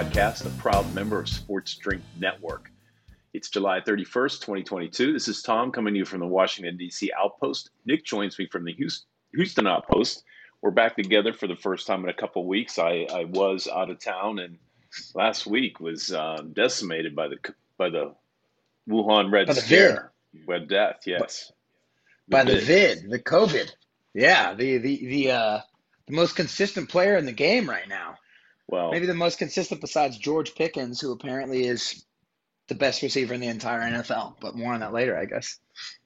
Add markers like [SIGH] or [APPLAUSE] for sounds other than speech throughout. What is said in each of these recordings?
Podcast, a proud member of Sports Drink Network. It's July 31st, 2022. This is Tom coming to you from the Washington, D.C. Outpost. Nick joins me from the Houston, Houston Outpost. We're back together for the first time in a couple weeks. I, I was out of town and last week was um, decimated by the by the Wuhan Red By the Scare, Red Death. Yes, by the vid. vid, the COVID. Yeah, the the the uh the most consistent player in the game right now. Well, Maybe the most consistent besides George Pickens, who apparently is the best receiver in the entire NFL. But more on that later, I guess.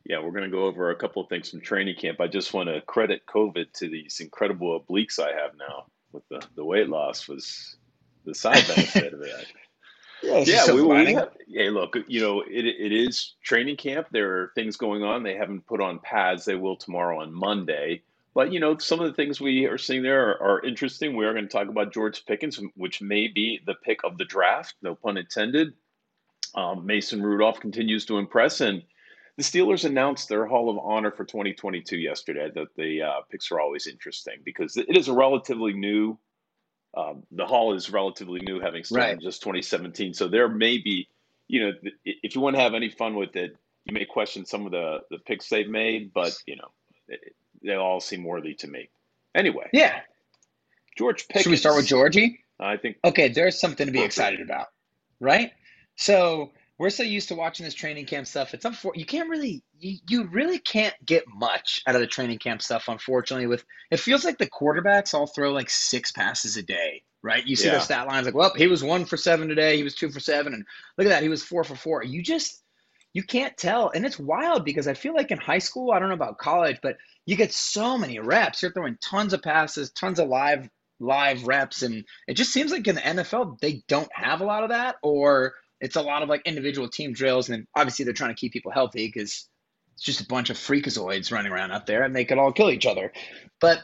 Yeah, we're going to go over a couple of things from training camp. I just want to credit COVID to these incredible obliques I have now with the, the weight loss was the side benefit of it. [LAUGHS] Yeah, Yeah, we, silver we have, yeah, look, you know, it, it is training camp. There are things going on. They haven't put on pads. They will tomorrow on Monday. But, you know, some of the things we are seeing there are, are interesting. We are going to talk about George Pickens, which may be the pick of the draft, no pun intended. Um, Mason Rudolph continues to impress. And the Steelers announced their Hall of Honor for 2022 yesterday. That the uh, picks are always interesting because it is a relatively new. Um, the Hall is relatively new, having started Right. in just 2017. So there may be, you know, if you want to have any fun with it, you may question some of the the picks they've made, but you know, it, they all seem worthy to me. Anyway, Yeah. George Pickens. Should we start with Georgie? I think Okay, there's something to be excited about, right? So we're so used to watching this training camp stuff. It's unfor- you can't really you, you really can't get much out of the training camp stuff, unfortunately. With it feels like the quarterbacks all throw like six passes a day, right? You see Yeah. their stat lines like, well, he was one for seven today, he was two for seven, and look at that, he was four for four. You just you can't tell. And it's wild because I feel like in high school, I don't know about college, but you get so many reps. You're throwing tons of passes, tons of live live reps and it just seems like in the NFL they don't have a lot of that or it's a lot of like individual team drills and obviously they're trying to keep people healthy because it's just a bunch of freakazoids running around out there and they could all kill each other. But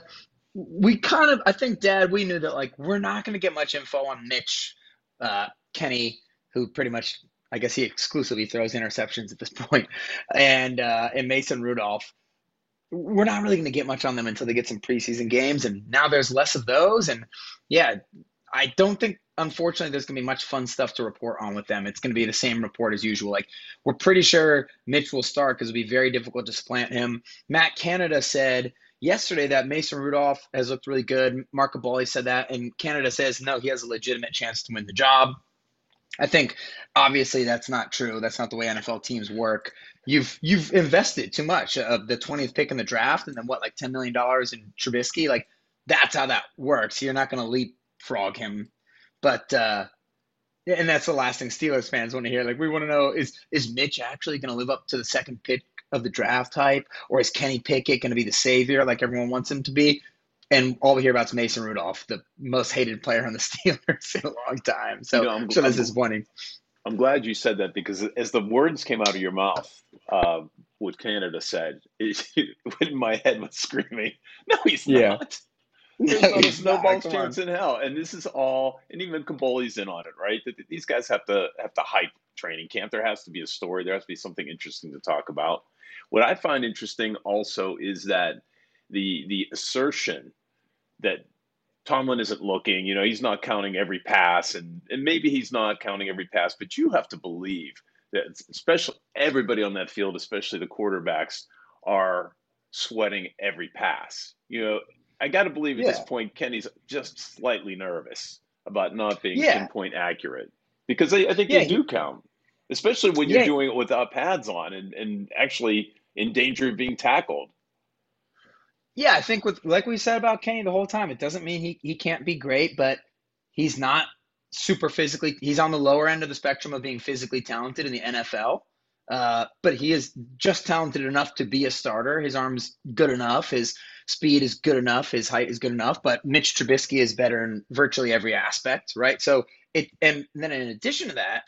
we kind of I think dad we knew that like we're not going to get much info on Mitch uh, Kenny who pretty much I guess he exclusively throws interceptions at this [LAUGHS] point. And uh, and Mason Rudolph we're not really going to get much on them until they get some preseason games. And now there's less of those. And yeah i don't think unfortunately there's going to be much fun stuff to report on with them. It's going to be the same report as usual. Like we're pretty sure mitch will start because it'll be very difficult to supplant him. Matt canada said yesterday that mason rudolph has looked really good. Mark Kaboly said that. And canada says no he has a legitimate chance to win the job I think obviously that's not true. That's not the way NFL teams work. You've you've invested too much of the 20th pick in the draft and then what like 10 million dollars in Trubisky. Like that's how that works. You're not going to leapfrog him. But uh and that's the last thing Steelers fans want to hear. Like we want to know is is Mitch actually going to live up to the second pick of the draft type or is Kenny Pickett going to be the savior like everyone wants him to be? And all we hear about is Mason Rudolph, the most hated player on the [LAUGHS] Steelers in a long time. So, You know, I'm- so I'm- disappointing. I'm glad you said that because as the words came out of your mouth, uh, what Canada said, it, [LAUGHS] in my head was screaming, "No, he's Yeah. not. [LAUGHS] There's not a he's not. snowball's chance on. in hell." And this is all, and even Kaboly's in on it, right? That these guys have to have to hype training camp. There has to be a story. There has to be something interesting to talk about. What I find interesting also is that the the assertion that Tomlin isn't looking, you know, he's not counting every pass, and, and maybe he's not counting every pass, but you have to believe that, especially everybody on that field, especially the quarterbacks, are sweating every pass. You know, I got to believe at this point, Kenny's just slightly nervous about not being Yeah. pinpoint accurate because I, I think Yeah, they he- do count, especially when you're doing it without pads on and, and actually in danger of being tackled. Yeah, I think with like we said about Kenny the whole time, it doesn't mean he, he can't be great, but he's not super physically. He's on the lower end of the spectrum of being physically talented in the NFL. Uh, but he is just talented enough to be a starter. His arm's good enough. His speed is good enough. His height is good enough. But Mitch Trubisky is better in virtually every aspect, right? So it, and then in addition to that,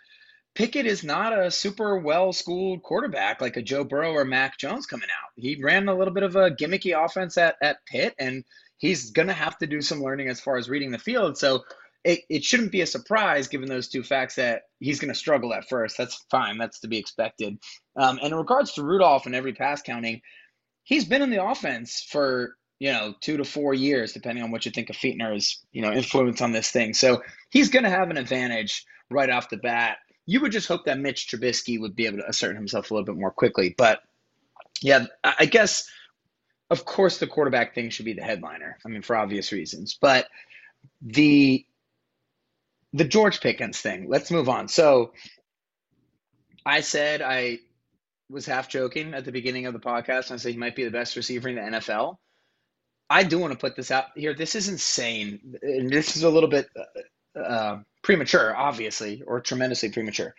Pickett is not a super well schooled quarterback like a Joe Burrow or Mac Jones coming out. He ran a little bit of a gimmicky offense at, at Pitt, and he's going to have to do some learning as far as reading the field. So it, it shouldn't be a surprise given those two facts that he's going to struggle at first. That's fine. That's to be expected. Um, and in regards to Rudolph and every pass counting, he's been in the offense for you know two to four years, depending on what you think of Fichtner's you know influence on this thing. So he's going to have an advantage right off the bat. You would just hope that Mitch Trubisky would be able to assert himself a little bit more quickly. But yeah, I guess of course the quarterback thing should be the headliner. I mean, for obvious reasons. But the the George Pickens thing. Let's move on. So I said I was half joking at the beginning of the podcast. I said he might be the best receiver in the NFL. I do want to put this out here. This is insane, and this is a little bit uh, premature, obviously, or tremendously premature.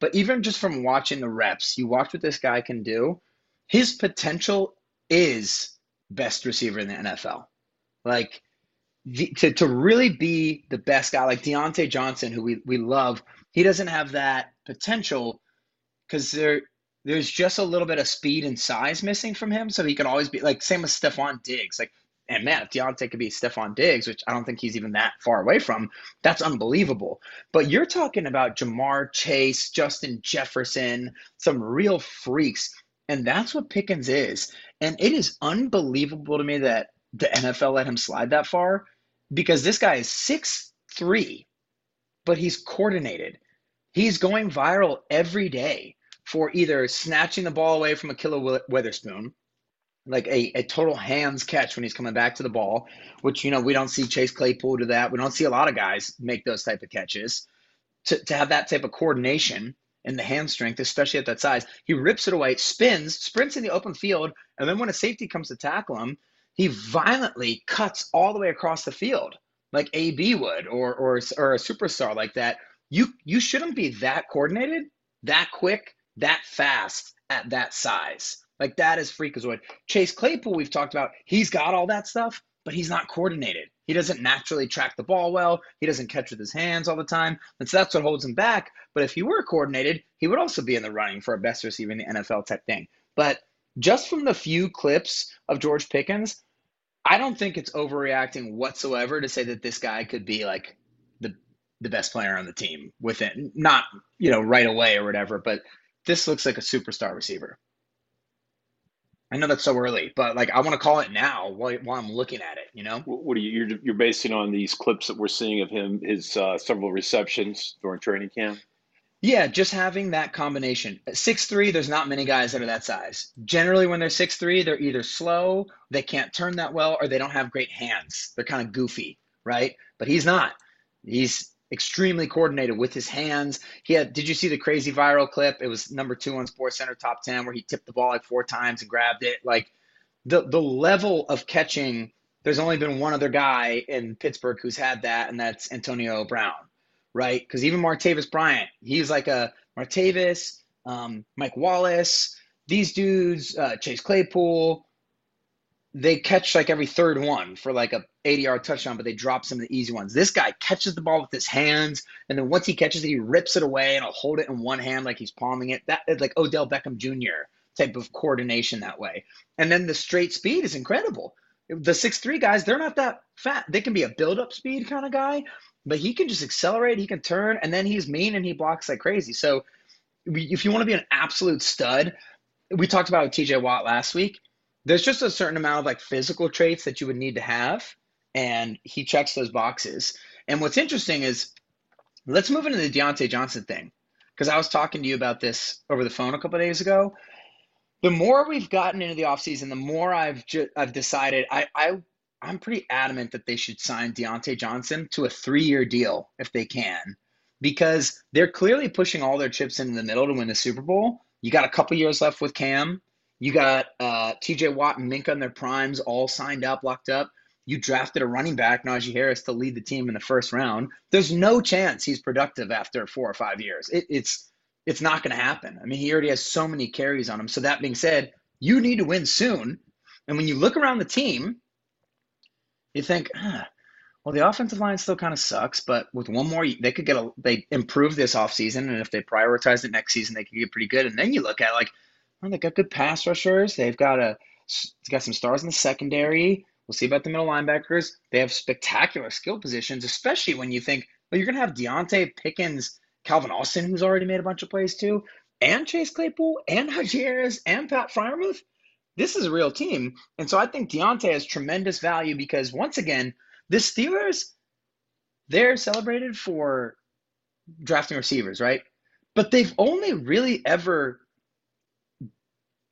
But even just from watching the reps, you watch what this guy can do. His potential is best receiver in the NFL. Like the, to to really be the best guy, like Diontae Johnson, who we we love, he doesn't have that potential because there there's just a little bit of speed and size missing from him. So he can always be like same with Stefon Diggs. Like, and man, if Diontae could be Stefon Diggs, which I don't think he's even that far away from, that's unbelievable. But you're talking about Ja'Marr Chase, Justin Jefferson, some real freaks. And that's what Pickens is. And it is unbelievable to me that the NFL let him slide that far because this guy is six three, but he's coordinated. He's going viral every day for either snatching the ball away from Ahkello Witherspoon, like a, a total hands catch when he's coming back to the ball, which, you know, we don't see Chase Claypool do that. We don't see a lot of guys make those type of catches. To, to have that type of coordination and the hand strength, especially at that size, he rips it away, spins, sprints in the open field, and then when a safety comes to tackle him, he violently cuts all the way across the field like AB would or, or, or a superstar like that. You, you shouldn't be that coordinated, that quick, that fast at that size. Like that is freakazoid. Chase Claypool, we've talked about, he's got all that stuff, but he's not coordinated. He doesn't naturally track the ball well. He doesn't catch with his hands all the time. And so that's what holds him back. But if he were coordinated, he would also be in the running for a best receiver in the NFL type thing. But just from the few clips of George Pickens, I don't think it's overreacting whatsoever to say that this guy could be like the the best player on the team within not, you know, right away or whatever, but this looks like a superstar receiver. I know that's so early, but like I want to call it now while, while I'm looking at it, you know? What are you you're, you're basing on these clips that we're seeing of him his uh, several receptions during training camp? Yeah, just having that combination. Six three, there's not many guys that are that size. Generally, when they're six three, they're either slow, they can't turn that well, or they don't have great hands. They're kind of goofy, right? But he's not. He's extremely coordinated with his hands. He had. Did you see the crazy viral clip? It was number two on Sports Center top ten, where he tipped the ball like four times and grabbed it. Like the the level of catching. There's only been one other guy in Pittsburgh who's had that, and that's Antonio Brown right? Because even Martavis Bryant, he's like a Martavis, um, Mike Wallace, these dudes, uh, Chase Claypool, they catch like every third one for like a 80 yard touchdown, but they drop some of the easy ones. This guy catches the ball with his hands, and then once he catches it, he rips it away and he'll hold it in one hand like he's palming it. That is like Odell Beckham Jr. type of coordination that way. And then the straight speed is incredible. The six three guys, they're not that fat. They can be a build up speed kind of guy, but he can just accelerate, he can turn, and then he's mean and he blocks like crazy. So if you want to be an absolute stud, we talked about TJ Watt last week. There's just a certain amount of like physical traits that you would need to have, and he checks those boxes. And what's interesting is, let's move into the Diontae Johnson thing, because I was talking to you about this over the phone a couple days ago. The more we've gotten into the offseason, the more I've ju- I've decided I, I I'm pretty adamant that they should sign Diontae Johnson to a three year deal if they can, because they're clearly pushing all their chips into the middle to win the Super Bowl. You got a couple years left with Cam. You got uh, TJ Watt and Minkah in their primes all signed up, locked up. You drafted a running back, Najee Harris, to lead the team in the first round. There's no chance he's productive after four or five years. It, it's it's not going to happen. I mean, he already has so many carries on him. So that being said, you need to win soon. And when you look around the team, you think, ah, well, the offensive line still kind of sucks, but with one more, they could get a, they improve this offseason. And if they prioritize it next season, they could get pretty good. And then you look at like, they got good pass rushers. They've got a, got some stars in the secondary. We'll see about the middle linebackers. They have spectacular skill positions, especially when you think, well, you're going to have Diontae Pickens, Calvin Austin, who's already made a bunch of plays too, and Chase Claypool, and [LAUGHS] Najee and Pat Freiermuth. This is a real team. And so I think Diontae has tremendous value because, once again, the Steelers, they're celebrated for drafting receivers, right? But they've only really ever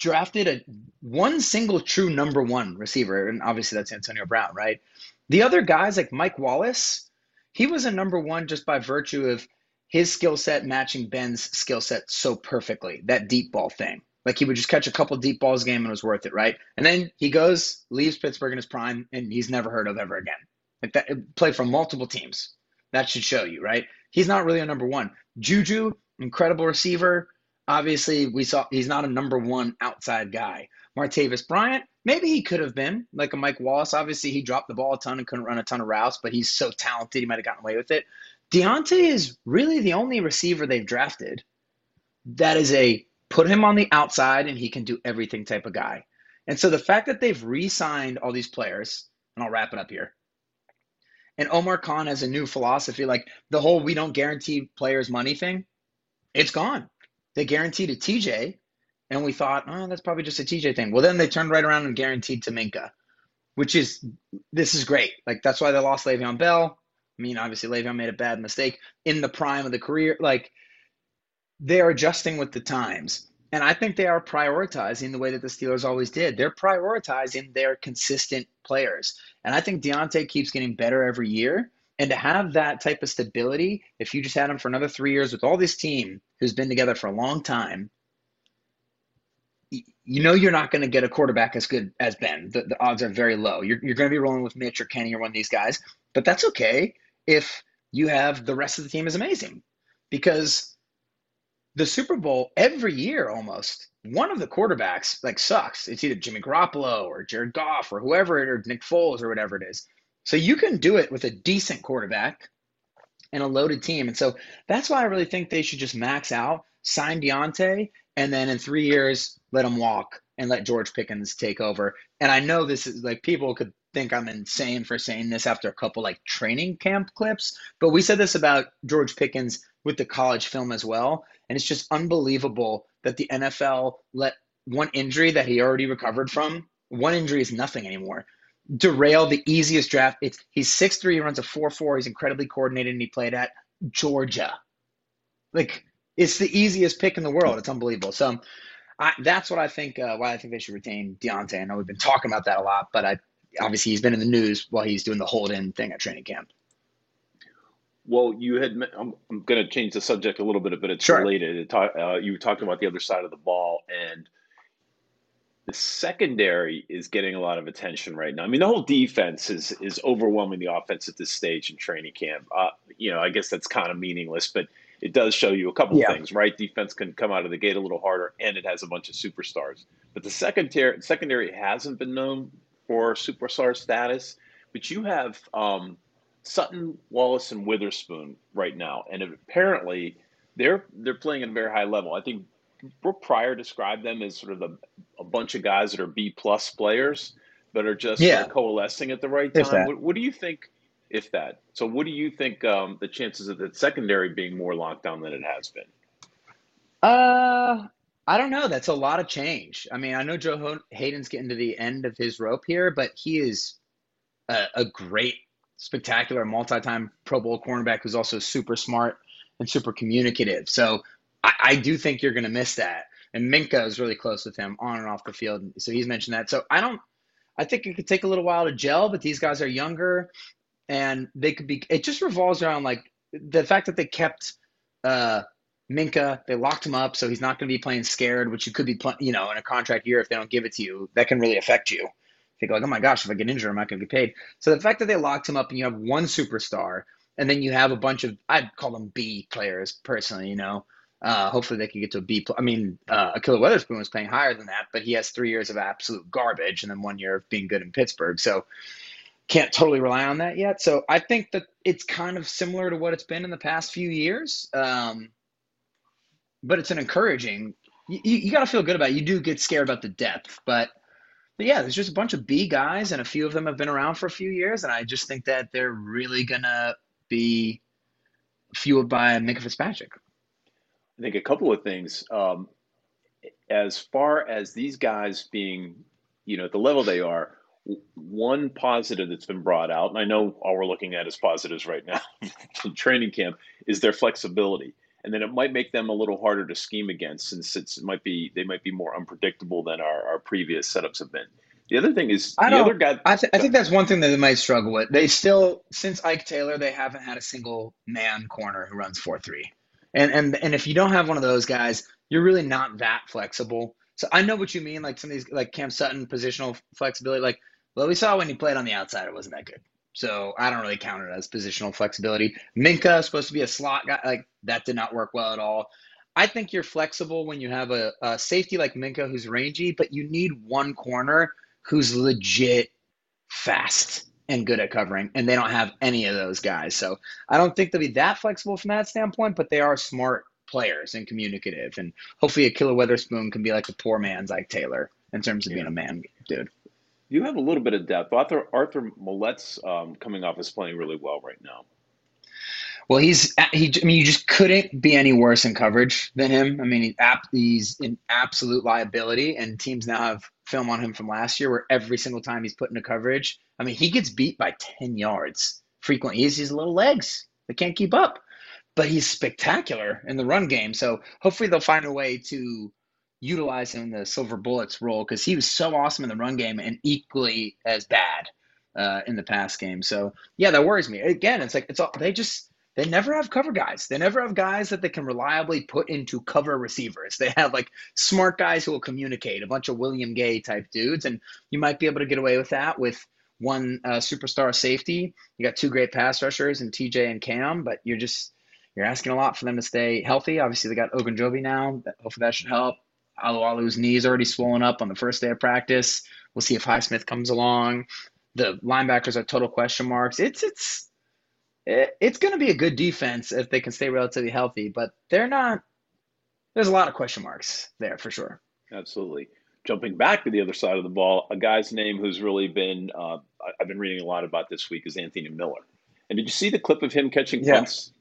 drafted a one single true number one receiver, and obviously that's Antonio Brown, right? The other guys like Mike Wallace, he was a number one just by virtue of his skill set matching Ben's skill set so perfectly. That deep ball thing. Like he would just catch a couple deep balls game and it was worth it, right? And then he goes, leaves Pittsburgh in his prime, and he's never heard of ever again. Like that play for multiple teams. That should show you, right? He's not really a number one. Juju, incredible receiver, Obviously, we saw he's not a number one outside guy. Martavis Bryant, maybe he could have been like a Mike Wallace. Obviously, he dropped the ball a ton and couldn't run a ton of routes, but he's so talented, he might have gotten away with it. Diontae is really the only receiver they've drafted that is a put him on the outside and he can do everything type of guy. And so the fact that they've re signed all these players, and I'll wrap it up here. And Omar Khan has a new philosophy like the whole we don't guarantee players money thing, it's gone. They guaranteed a TJ, and we thought, oh, that's probably just a TJ thing. Well, then they turned right around and guaranteed to Minkah, which is this is great. Like that's why they lost Le'Veon Bell. I mean, obviously Le'Veon made a bad mistake in the prime of the career. Like they are adjusting with the times. And I think they are prioritizing the way that the Steelers always did. They're prioritizing their consistent players. And I think Diontae keeps getting better every year. And to have that type of stability, if you just had him for another three years with all this team who's been together for a long time, you know you're not going to get a quarterback as good as Ben. The, the odds are very low. You're, you're going to be rolling with Mitch or Kenny or one of these guys, but that's okay if you have the rest of the team is amazing because the Super Bowl every year almost one of the quarterbacks like sucks. It's either Jimmy Garoppolo or Jared Goff or whoever or Nick Foles or whatever it is. So you can do it with a decent quarterback and a loaded team. And so that's why I really think they should just max out, sign Diontae, and then in three years, let him walk and let George Pickens take over. And I know this is like people could think I'm insane for saying this after a couple like training camp clips, but we said this about George Pickens with the college film as well. And it's just unbelievable that the NFL let one injury that he already recovered from, one injury is nothing anymore derail the easiest draft. It's he's six three, he runs a four four. He's incredibly coordinated, and he played at Georgia. Like it's the easiest pick in the world. It's unbelievable. So I, that's what I think. Uh, why I think they should retain Diontae. I know we've been talking about that a lot, but I obviously he's been in the news while he's doing the hold in thing at training camp. Well, you had. I'm, I'm going to change the subject a little bit, but it's Sure. related. It uh, you were talking about the other side of the ball, and the secondary is getting a lot of attention right now. I mean, the whole defense is is overwhelming the offense at this stage in training camp. Uh, you know, I guess that's kind of meaningless, but it does show you a couple Yeah. things, right? Defense can come out of the gate a little harder, and it has a bunch of superstars. But the secondary secondary hasn't been known for superstar status. But you have um, Sutton, Wallace, and Witherspoon right now, and apparently they're they're playing at a very high level. I think Brooke Pryor described them as sort of a, a bunch of guys that are B plus players, but are just Yeah. sort of coalescing at the right time. What, what do you think, if that? So, what do you think um, the chances of the secondary being more locked down than it has been? Uh, I don't know. That's a lot of change. I mean, I know Joe Haden's getting to the end of his rope here, but he is a, a great, spectacular, multi-time Pro Bowl cornerback who's also super smart and super communicative. So I, I do think you're going to miss that. And Minkah is really close with him on and off the field, so he's mentioned that. So I don't. I think it could take a little while to gel, but these guys are younger, and they could be. It just revolves around like the fact that they kept uh, Minkah, they locked him up, so he's not going to be playing scared, which you could be, pl- you know, in a contract year if they don't give it to you, that can really affect you. Think like, oh my gosh, if I get injured, I'm not going to get paid. So the fact that they locked him up and you have one superstar, and then you have a bunch of, I'd call them B players personally, you know. Uh, hopefully they can get to a B. Pl- I mean, uh, Ahkello Witherspoon was playing higher than that, but he has three years of absolute garbage and then one year of being good in Pittsburgh. So can't totally rely on that yet. So I think that it's kind of similar to what it's been in the past few years. Um, but it's an encouraging. You, you, got to feel good about it. You do get scared about the depth, but, but yeah, there's just a bunch of B guys, and a few of them have been around for a few years, and I just think that they're really gonna be fueled by Minkah Fitzpatrick. I think a couple of things. Um, as far as these guys being, you know, at the level they are, one positive that's been brought out, and I know all we're looking at is positives right now [LAUGHS] from training camp, is their flexibility and then it might make them a little harder to scheme against since it's, it might be they might be more unpredictable than our, our previous setups have been. The other thing is I the other guy. I, th- I think that's one thing that they might struggle with. They still, since Ike Taylor, they haven't had a single man corner who runs four three, and and and if you don't have one of those guys, you're really not that flexible. So I know what you mean. Like some of these, like Cam Sutton, positional flexibility. Like well, we saw when he played on the outside, it wasn't that good. So I don't really count it as positional flexibility. Minkah is supposed to be a slot guy. Like that did not work well at all. I think you're flexible when you have a, a safety like Minkah who's rangy, but you need one corner who's legit fast and good at covering, and they don't have any of those guys. So I don't think they'll be that flexible from that standpoint, but they are smart players and communicative. And hopefully, Ahkello Witherspoon can be like a poor man's Ike Taylor in terms of yeah. being a man dude you have a little bit of depth. Arthur Arthur Maulet's um, coming off is playing really well right now. Well, he's he. I mean, you just couldn't be any worse in coverage than him. I mean, he's an absolute liability, and teams now have film on him from last year where every single time he's put into coverage, I mean, he gets beat by ten yards frequently. He's his little legs; they can't keep up. But he's spectacular in the run game. So hopefully they'll find a way to utilize him in the silver bullets role because he was so awesome in the run game and equally as bad uh, in the pass game. So yeah, that worries me. Again, it's like it's all they just they never have cover guys. They never have guys that they can reliably put into cover receivers. They have like smart guys who will communicate, a bunch of William Gay type dudes, and you might be able to get away with that with one uh, superstar safety. You got two great pass rushers and TJ and Cam, but you're just you're asking a lot for them to stay healthy. Obviously, they got Ogunjobi now. Hopefully, that should help. Alualu's knee is already swollen up on the first day of practice. We'll see if Highsmith comes along. The linebackers are total question marks. It's it's it's going to be a good defense if they can stay relatively healthy, but they're not. There's a lot of question marks there for sure. Absolutely. Jumping back to the other side of the ball, a guy's name who's really been uh, I've been reading a lot about this week is Anthony Miller. And did you see the clip of him catching punts?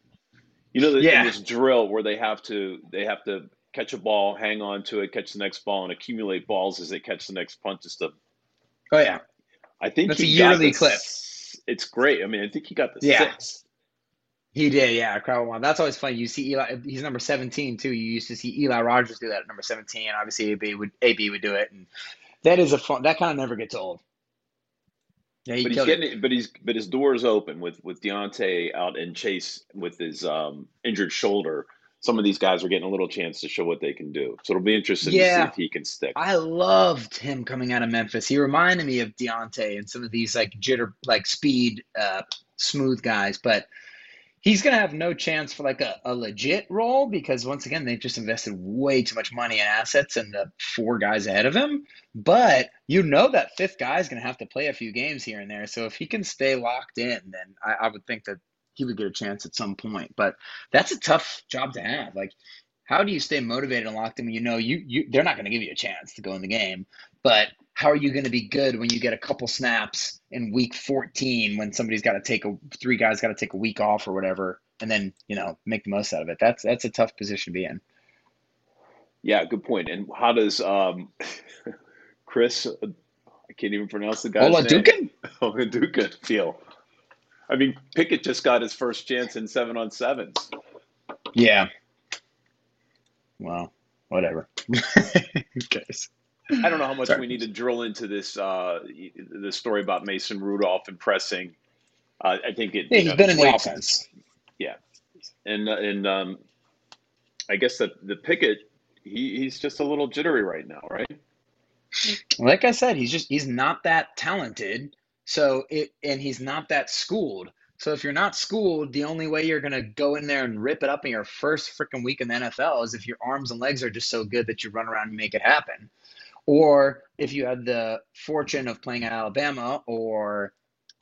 You know, the, yeah. this drill where they have to they have to catch a ball, hang on to it, catch the next ball, and accumulate balls as they catch the next punt. Just to, oh yeah, I think that's a yearly clip. It's great. I mean, I think he got the yeah. six. He did, yeah. Crowell That's always funny. You see Eli. He's number seventeen too. You used to see Eli Rogers do that at number seventeen. Obviously, AB would AB would do it, and that is a fun. That kind of never gets old. Yeah, he but he's getting it. but he's but his door is open with with Diontae out and Chase with his um, injured shoulder some of these guys are getting a little chance to show what they can do. So it'll be interesting yeah. to see if he can stick. I loved him coming out of Memphis. He reminded me of Diontae and some of these like jitter, like speed, uh, smooth guys. But he's going to have no chance for like a, a legit role because once again, they've just invested way too much money and assets in the four guys ahead of him. But you know that fifth guy is going to have to play a few games here and there. So if he can stay locked in, then I, I would think that he would get a chance at some point. But that's a tough job to have. Like, how do you stay motivated and locked in when you know you, you they're not going to give you a chance to go in the game? But how are you going to be good when you get a couple snaps in week 14 when somebody's got to take a three guys got to take a week off or whatever and then you know make the most out of it that's that's a tough position to be in yeah good point. and how does um [LAUGHS] chris i can't even pronounce the guy's Oladokun? name [LAUGHS] Oladokun feel I mean, Pickett just got his first chance in seven on sevens. Yeah. Well, whatever. [LAUGHS] I don't know how much Sorry. we need to drill into this uh, the story about Mason Rudolph and pressing. Uh, I think it. Yeah, he's know, been in the offense. Yeah, and and um, I guess that the Pickett, he, he's just a little jittery right now, right? Like I said, he's just he's not that talented. So it and he's not that schooled. So if you're not schooled, the only way you're gonna go in there and rip it up in your first freaking week in the NFL is if your arms and legs are just so good that you run around and make it happen. Or if you had the fortune of playing at Alabama or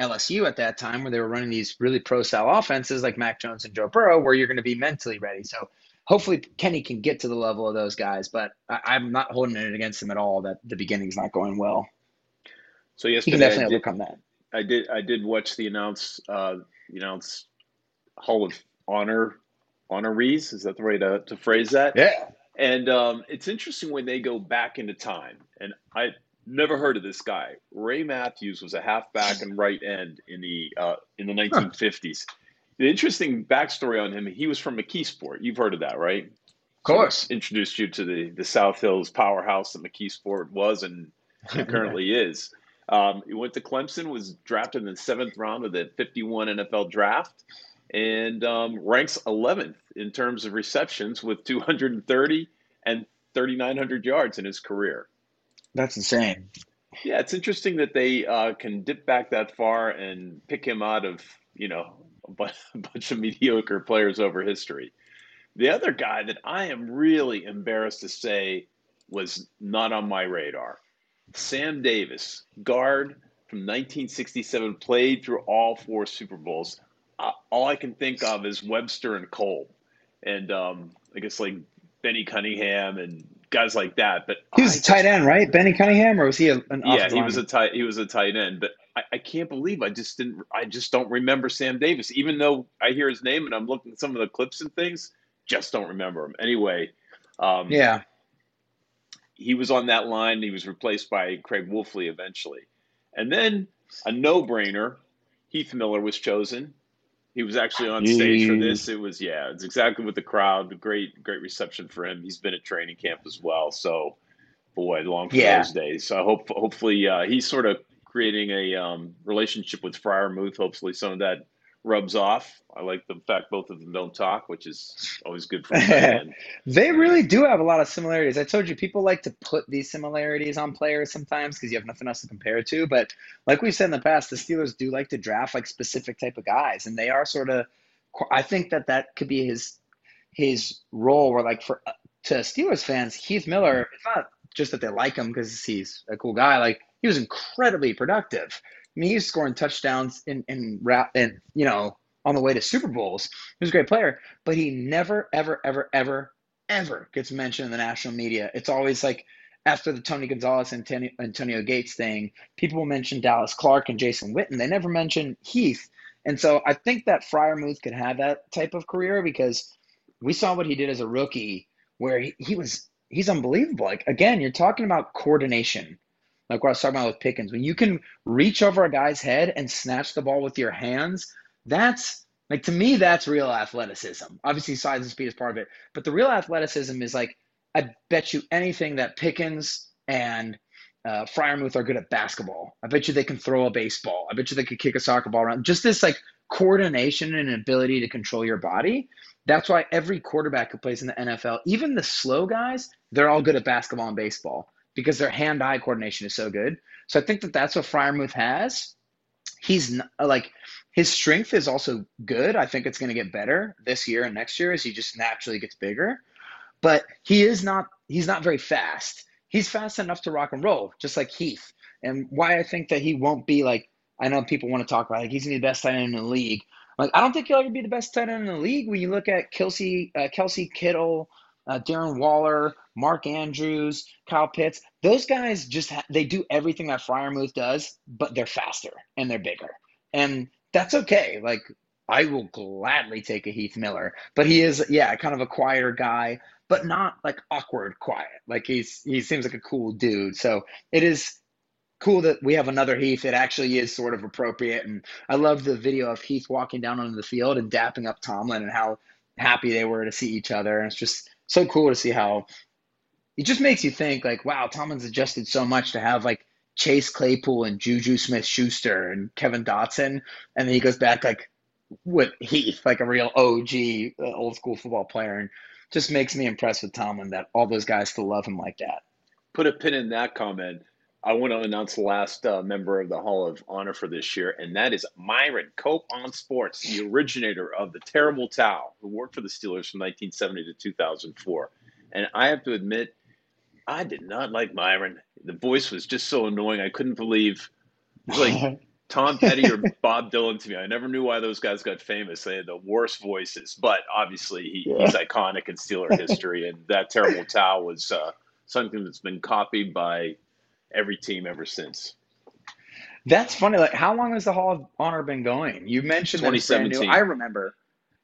LSU at that time where they were running these really pro style offenses like Mac Jones and Joe Burrow, where you're going to be mentally ready. So hopefully Kenny can get to the level of those guys, but I, I'm not holding it against him at all that the beginning's not going well. So He yesterday, can definitely I did, overcome that. I did I did watch the announce uh, the announce Hall of Honor honorees. Is that the way to, to phrase that? Yeah. And um, it's interesting when they go back into time. And I never heard of this guy. Ray Matthews was a halfback and right end in the uh, in the 1950s. The interesting backstory on him: he was from McKeesport. You've heard of that, right? Of course. Introduced you to the the South Hills powerhouse that McKeesport was and [LAUGHS] currently is. Um, he went to Clemson, was drafted in the seventh round of the 51 NFL draft, and um, ranks 11th in terms of receptions with 230 and 3,900 yards in his career. That's insane. Yeah, it's interesting that they uh, can dip back that far and pick him out of, you know, a bu- [LAUGHS] a bunch of mediocre players over history. The other guy that I am really embarrassed to say was not on my radar Sam Davis, guard from 1967, played through all four Super Bowls. Uh, all I can think of is Webster and Cole, and um, I guess like Bennie Cunningham and guys like that. But He I was a just- tight end, right? Bennie Cunningham, or was he a, an yeah, he was a tight he was a tight end, but I, I can't believe I just didn't I just don't remember Sam Davis. Even though I hear his name and I'm looking at some of the clips and things, just don't remember him. Anyway, um, Yeah. He was on that line. He was replaced by Craig Wolfley eventually, and then a no-brainer, Heath Miller was chosen. He was actually on stage for this. It was yeah, it's exactly what the crowd. Great, great reception for him. He's been at training camp as well. So, boy, long for Yeah. those days. So I hope, hopefully, uh, he's sort of creating a um, relationship with Freiermuth. Hopefully, some of that rubs off. I like the fact both of them don't talk, which is always good for [LAUGHS] fan. They really do have a lot of similarities. I told you, people like to put these similarities on players sometimes because you have nothing else to compare it to. But like we've said in the past, the Steelers do like to draft like specific type of guys, and they are sort of. I think that that could be his his role. Where like for uh, to Steelers fans, Heath Miller, it's not just that they like him because he's a cool guy. Like he was incredibly productive. I mean, he was scoring touchdowns in in and you know on the way to Super Bowls. He was a great player, but he never, ever, ever, ever, ever gets mentioned in the national media. It's always like after the Tony Gonzalez and Antonio, Antonio Gates thing, people mention Dallas Clark and Jason Witten. They never mention Heath. And so I think that Freiermuth could have that type of career because we saw what he did as a rookie, where he, he was he's unbelievable. Like again, you're talking about coordination. Like what I was talking about with Pickens. When you can reach over a guy's head and snatch the ball with your hands, that's like to me, that's real athleticism. Obviously, size and speed is part of it, but the real athleticism is like I bet you anything that Pickens and uh, Freiermuth are good at basketball. I bet you they can throw a baseball. I bet you they could kick a soccer ball around. Just this like coordination and ability to control your body. That's why every quarterback who plays in the NFL, even the slow guys, they're all good at basketball and baseball because their hand-eye coordination is so good. So I think that that's what Freiermuth has. He's like his strength is also good. I think it's going to get better this year and next year as he just naturally gets bigger. But he is not he's not very fast. He's fast enough to rock and roll, just like Heath. And why I think that he won't be like I know people want to talk about like he's gonna be the best tight end in the league. Like I don't think he'll ever be the best tight end in the league. When you look at Kelce, uh, Kelce Kittle, uh, Darren Waller, Mark Andrews, Kyle Pitts, those guys just ha- they do everything that Freiermuth does, but they're faster and they're bigger, and that's okay. Like I will gladly take a Heath Miller, but he is yeah kind of a quieter guy, but not like awkward quiet. Like he's he seems like a cool dude. So it is cool that we have another Heath. It actually is sort of appropriate. And I love the video of Heath walking down onto the field and dapping up Tomlin and how happy they were to see each other. And it's just so cool to see how it just makes you think like, wow, Tomlin's adjusted so much to have like Chase Claypool and Juju Smith Schuster and Kevin Dotson. And then he goes back like with Heath, like a real OG, uh, old school football player. And just makes me impressed with Tomlin that all those guys still love him like that. Put a pin in that comment. I want to announce the last uh, member of the Hall of Honor for this year, and that is Myron Cope on Sports, the originator of the Terrible Towel, who worked for the Steelers from 1970 to 2004. And I have to admit, I did not like Myron. The voice was just so annoying. I couldn't believe it was like [LAUGHS] Tom Petty or Bob Dylan to me. I never knew why those guys got famous. They had the worst voices, but obviously he, Yeah. he's iconic in Steeler history, and that terrible towel was uh, something that's been copied by every team ever since. That's funny. Like, how long has the Hall of Honor been going? You mentioned that it's brand new. 2017. I remember.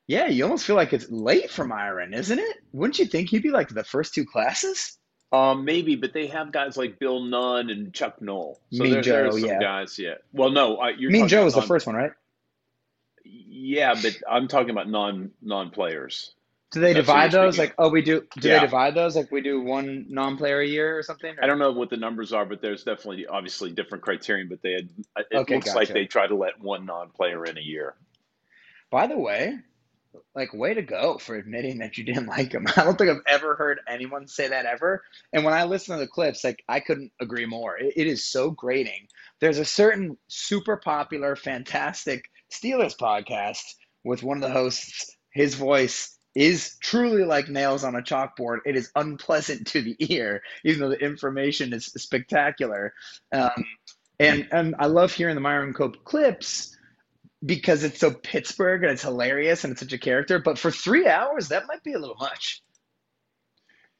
Yeah, you almost feel like it's late for Myron, isn't it? Wouldn't you think he'd be like the first two classes? Um, maybe, but they have guys like Bill Nunn and Chuck Noll. So Mean there, there's Joe, some yeah. guys. Yeah. Well, no, uh, you're Mean Joe about was the first one, right? Yeah, but I'm talking about non non players. Do they That's divide those? Like, oh, we do. Do Yeah. they divide those? Like, we do one non-player a year or something? I don't know what the numbers are, but there's definitely obviously different criterion. But they had it Okay, looks like they try to let one non-player in a year. By the way, like, way to go for admitting that you didn't like him. [LAUGHS] I don't think I've ever heard anyone say that ever. And when I listen to the clips, like, I couldn't agree more. It, it is so grating. There's a certain super popular, fantastic Steelers podcast with one of the hosts. His voice is truly like nails on a chalkboard. It is unpleasant to the ear, even though the information is spectacular. Um, and and I love hearing the Myron Cope clips because it's so Pittsburgh and it's hilarious and it's such a character. But for three hours, that might be a little much.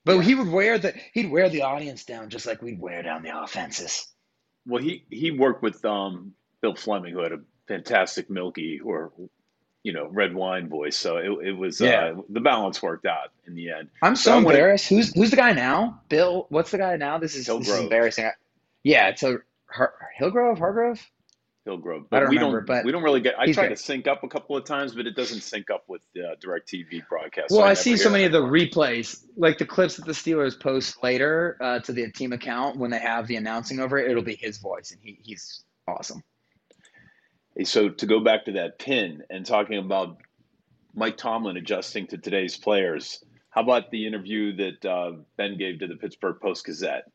But he would wear the he'd wear the audience down just like we'd wear down the offenses. Well, he he worked with um, Bill Fleming, who had a fantastic milky or you know red wine voice. So it, it was Yeah. uh, the balance worked out in the end. I'm so I wanna- embarrassed. Who's who's the guy now? Bill. What's the guy now? This is, this is embarrassing. I- yeah, it's a Har- Hillgrove, Hargrove. I but don't we remember, don't but we don't really get. I try great. to sync up a couple of times, but it doesn't sync up with uh, Direct TV broadcast. Well, so I, never see so many of the replays, like the clips that the Steelers post later uh, to the team account when they have the announcing over it. It'll be his voice, and he, he's awesome. Hey, So to go back to that pin and talking about Mike Tomlin adjusting to today's players, how about the interview that uh, Ben gave to the Pittsburgh Post Gazette?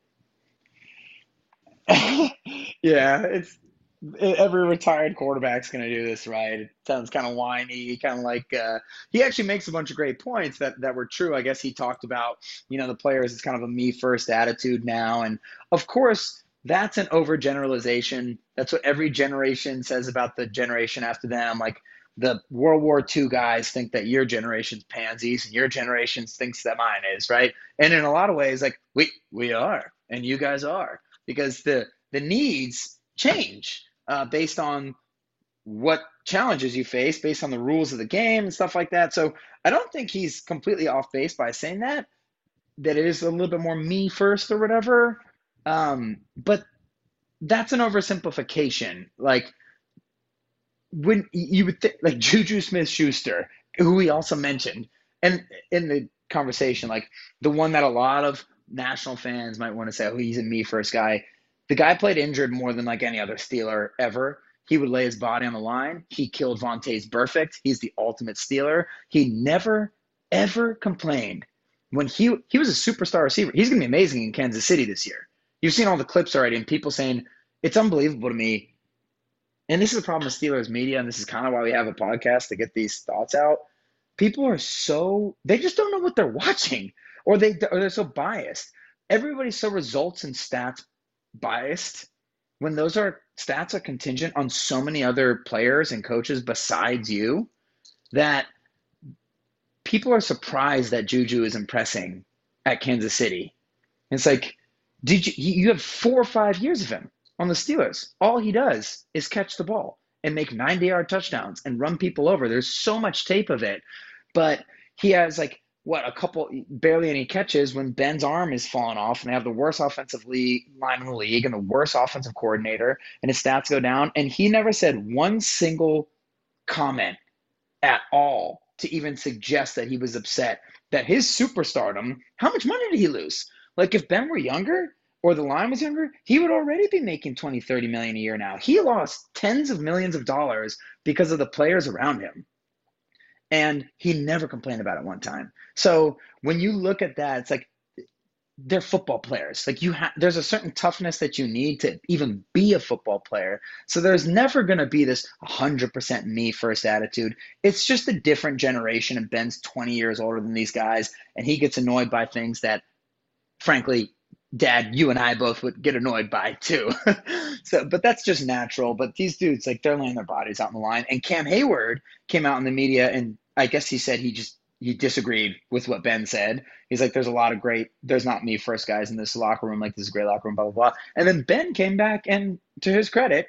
[LAUGHS] yeah, it's every retired quarterback's going to do this, right? It sounds kind of whiny, kind of like uh, he actually makes a bunch of great points that that were true. I guess he talked about, you know, the players is kind of a me first attitude now, and of course that's an overgeneralization. That's what every generation says about the generation after them. Like the World War II guys think that your generation's pansies and your generation thinks that mine is, right? And in a lot of ways, like we we are, and you guys are, because the the needs change uh, based on what challenges you face, based on the rules of the game and stuff like that. So I don't think he's completely off base by saying that. That it is a little bit more me first or whatever. Um, but that's an oversimplification. Like when you would think, like Juju Smith Schuster, who we also mentioned, and in the conversation, like the one that a lot of national fans might want to say, oh, he's a me first guy. The guy played injured more than like any other Steeler ever. He would lay his body on the line. He killed Vontaze Burfict. He's the ultimate Steeler. He never, ever complained when he he was a superstar receiver. He's gonna be amazing in Kansas City this year. You've seen all the clips already, and people saying it's unbelievable to me. And this is the problem with Steelers media, and this is kind of why we have a podcast to get these thoughts out. People are so they just don't know what they're watching, or they or they're so biased. Everybody's so results and stats biased when those are stats are contingent on so many other players and coaches besides you that people are surprised that Juju is impressing at Kansas City. It's like, did you you have four or five years of him on the Steelers? All he does is catch the ball and make 90 yard touchdowns and run people over. There's so much tape of it, but he has like what a couple barely any catches when Ben's arm is falling off and they have the worst offensive league line in the league and the worst offensive coordinator and his stats go down and he never said one single comment at all to even suggest that he was upset that his superstardom how much money did he lose Like if Ben were younger or the line was younger, he would already be making 20, 30 million a year now. He lost tens of millions of dollars because of the players around him. And he never complained about it one time. So when you look at that, it's like they're football players. Like you have, there's a certain toughness that you need to even be a football player. So there's never going to be this 100% me first attitude. It's just a different generation. And Ben's 20 years older than these guys, and he gets annoyed by things that, frankly, Dad, you and I both would get annoyed by too. [LAUGHS] so, but that's just natural. But these dudes, like, they're laying their bodies out on the line. And Cam Hayward came out in the media, and I guess he said he just he disagreed with what Ben said. He's like, there's a lot of great, there's not me first guys in this locker room. Like, this is a great locker room, blah, blah, blah. And then Ben came back, and to his credit,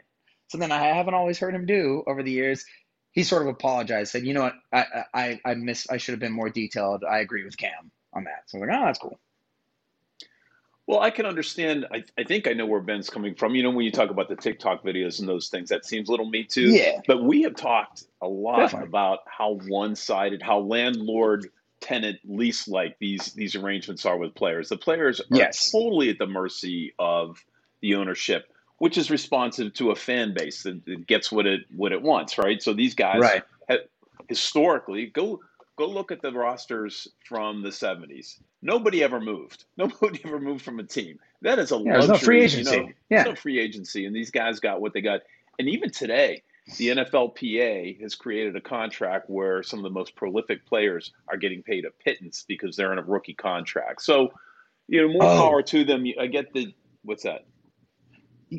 something I haven't always heard him do over the years, he sort of apologized, said, you know what, I, I, I missed, I should have been more detailed. I agree with Cam on that. So I'm like, oh, that's cool. Well, I can understand. I, I think I know where Ben's coming from. You know, when you talk about the TikTok videos and those things, that seems a little me too. Yeah. But we have talked a lot Definitely. about how one-sided, how landlord tenant lease like these these arrangements are with players. The players are Yes. totally at the mercy of the ownership, which is responsive to a fan base that, that gets what it what it wants, right? So these guys Right. ha- historically go go look at the rosters from the 70s. Nobody ever moved. [LAUGHS] Nobody ever moved from a team. That is a Yeah, there's no luxury. free you agency. know. Yeah. There's no free agency, and these guys got what they got. And even today, the NFLPA has created a contract where some of the most prolific players are getting paid a pittance because they're in a rookie contract. So, you know, more Oh. power to them. I get the what's that?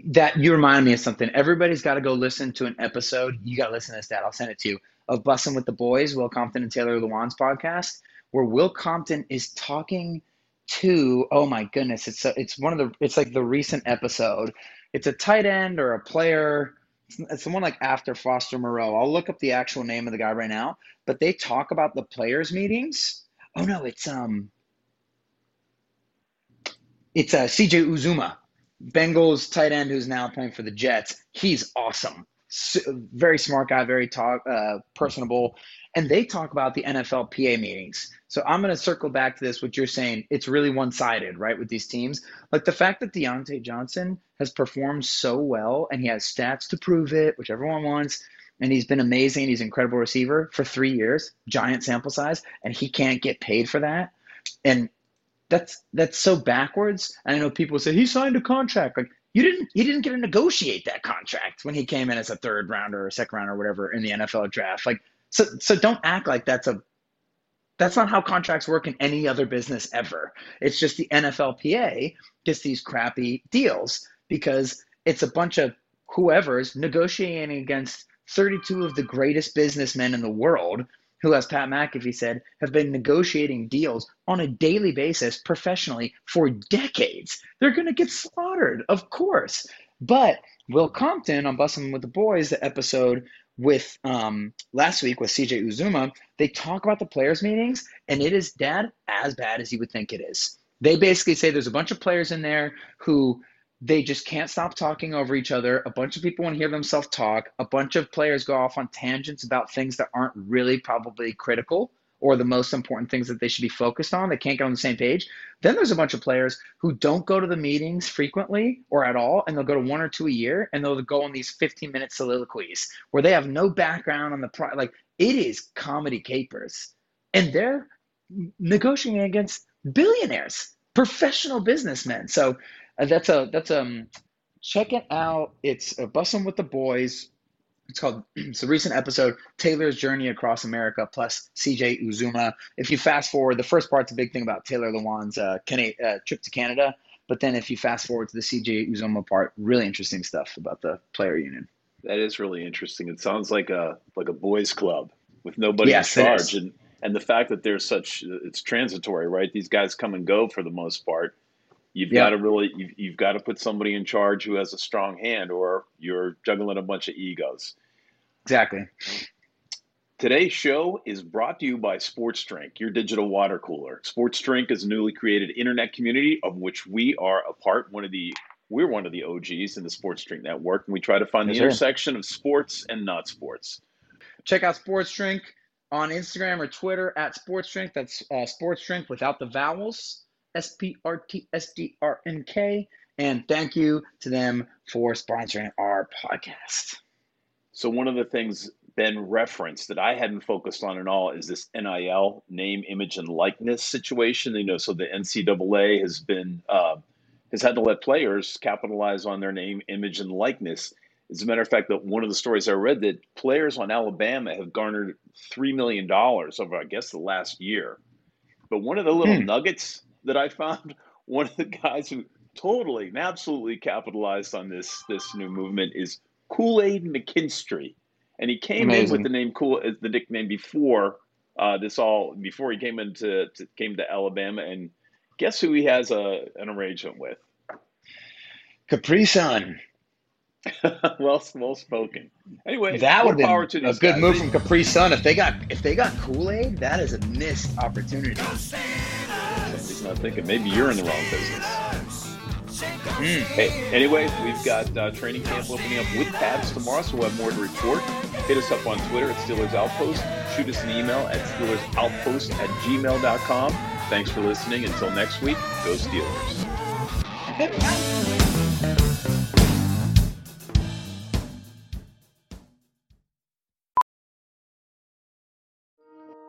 that you remind me of something. Everybody's got to go listen to an episode. You got to listen to this, Dad. I'll send it to you. Of Bussin' with the Boys, Will Compton and Taylor Lewan's podcast, where Will Compton is talking to. Oh my goodness, it's a, it's one of the it's like the recent episode. It's a tight end or a player. It's, someone like after Foster Moreau. I'll look up the actual name of the guy right now. But they talk about the players meetings. Oh no, it's um, it's uh, CJ Uzomah. Bengals tight end who's now playing for the Jets. He's awesome. Very smart guy, very talk, uh, personable. And they talk about the NFL PA meetings. So I'm going to circle back to this, what you're saying. It's really one sided, right, with these teams. Like the fact that Diontae Johnson has performed so well and he has stats to prove it, which everyone wants. And he's been amazing. He's an incredible receiver for three years, giant sample size, and he can't get paid for that. And that's that's so backwards. I know people say he signed a contract. Like you didn't he didn't get to negotiate that contract when he came in as a third rounder or second rounder or whatever in the NFL draft. Like so so don't act like that's a that's not how contracts work in any other business ever. It's just the NFLPA gets these crappy deals because it's a bunch of whoever's negotiating against 32 of the greatest businessmen in the world who, as Pat McAfee said, have been negotiating deals on a daily basis professionally for decades. They're going to get slaughtered, of course. But Will Compton on Bussin' with the Boys, the episode with um, last week with CJ Uzomah, they talk about the players' meetings, and it is, Dad, as bad as you would think it is. They basically say there's a bunch of players in there who they just can't stop talking over each other. A bunch of people want to hear themselves talk. A bunch of players go off on tangents about things that aren't really probably critical or the most important things that they should be focused on. They can't get on the same page. Then there's a bunch of players who don't go to the meetings frequently or at all, and they'll go to one or two a year, and they'll go on these 15 minute soliloquies where they have no background on the pro. Like it is comedy capers, and they're negotiating against billionaires, professional businessmen. So uh, that's a that's um check it out. It's a bussin' with the boys. It's called [CLEARS THROAT] it's a recent episode, Taylor's Journey Across America plus CJ Uzomah. If you fast forward, the first part's a big thing about Taylor Lewan's uh, Cana- uh, trip to Canada. But then if you fast forward to the CJ Uzomah part, really interesting stuff about the player union. That is really interesting. It sounds like a like a boys' club with nobody Yes, in charge, and and the fact that there's such it's transitory, right? These guys come and go for the most part. You've Yeah. got to really you've, you've got to put somebody in charge who has a strong hand, or you're juggling a bunch of egos. Exactly. Today's show is brought to you by Sports Drink, your digital water cooler. Sports Drink is a newly created internet community of which we are a part. One of the we're one of the OGs in the Sports Drink network, and we try to find Yes, the sir. intersection of sports and not sports. Check out Sports Drink on Instagram or Twitter at Sports Drink. That's uh, Sports Drink without the vowels. S P R T S D R N K. And thank you to them for sponsoring our podcast. So one of the things Ben referenced that I hadn't focused on at all is this NIL name, image, and likeness situation. You know, so the NCAA has been uh, has had to let players capitalize on their name, image, and likeness. As a matter of fact, that one of the stories I read that players on Alabama have garnered three million dollars over, I guess, the last year. But one of the little Hmm. nuggets that I found, [LAUGHS] one of the guys who totally and absolutely capitalized on this this new movement is Kool Aid McKinstry, and he came in with the name Kool, uh, the nickname before uh, this all before he came into to, came to Alabama, and guess who he has a an arrangement with? Capri Sun. [LAUGHS] well, well spoken. Anyway, That would have power to been a good guys. move from Capri Sun. If they got if they got Kool Aid, that is a missed opportunity. Somebody's not thinking. Maybe you're in the wrong business. Mm. Hey, anyway, we've got uh, training camp opening up with Tabs tomorrow, so we'll have more to report. Hit us up on Twitter at Steelers Outpost. Shoot us an email at SteelersOutpost at gmail.com. Thanks for listening. Until next week, go Steelers.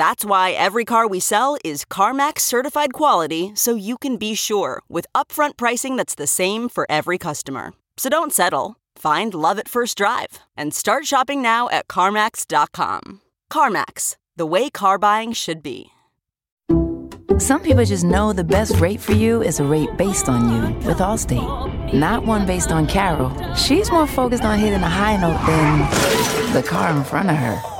That's why every car we sell is CarMax certified quality so you can be sure with upfront pricing that's the same for every customer. So don't settle. Find love at first drive and start shopping now at CarMax.com. CarMax, the way car buying should be. Some people just know the best rate for you is a rate based on you with Allstate, not one based on Carol. She's more focused on hitting a high note than the car in front of her.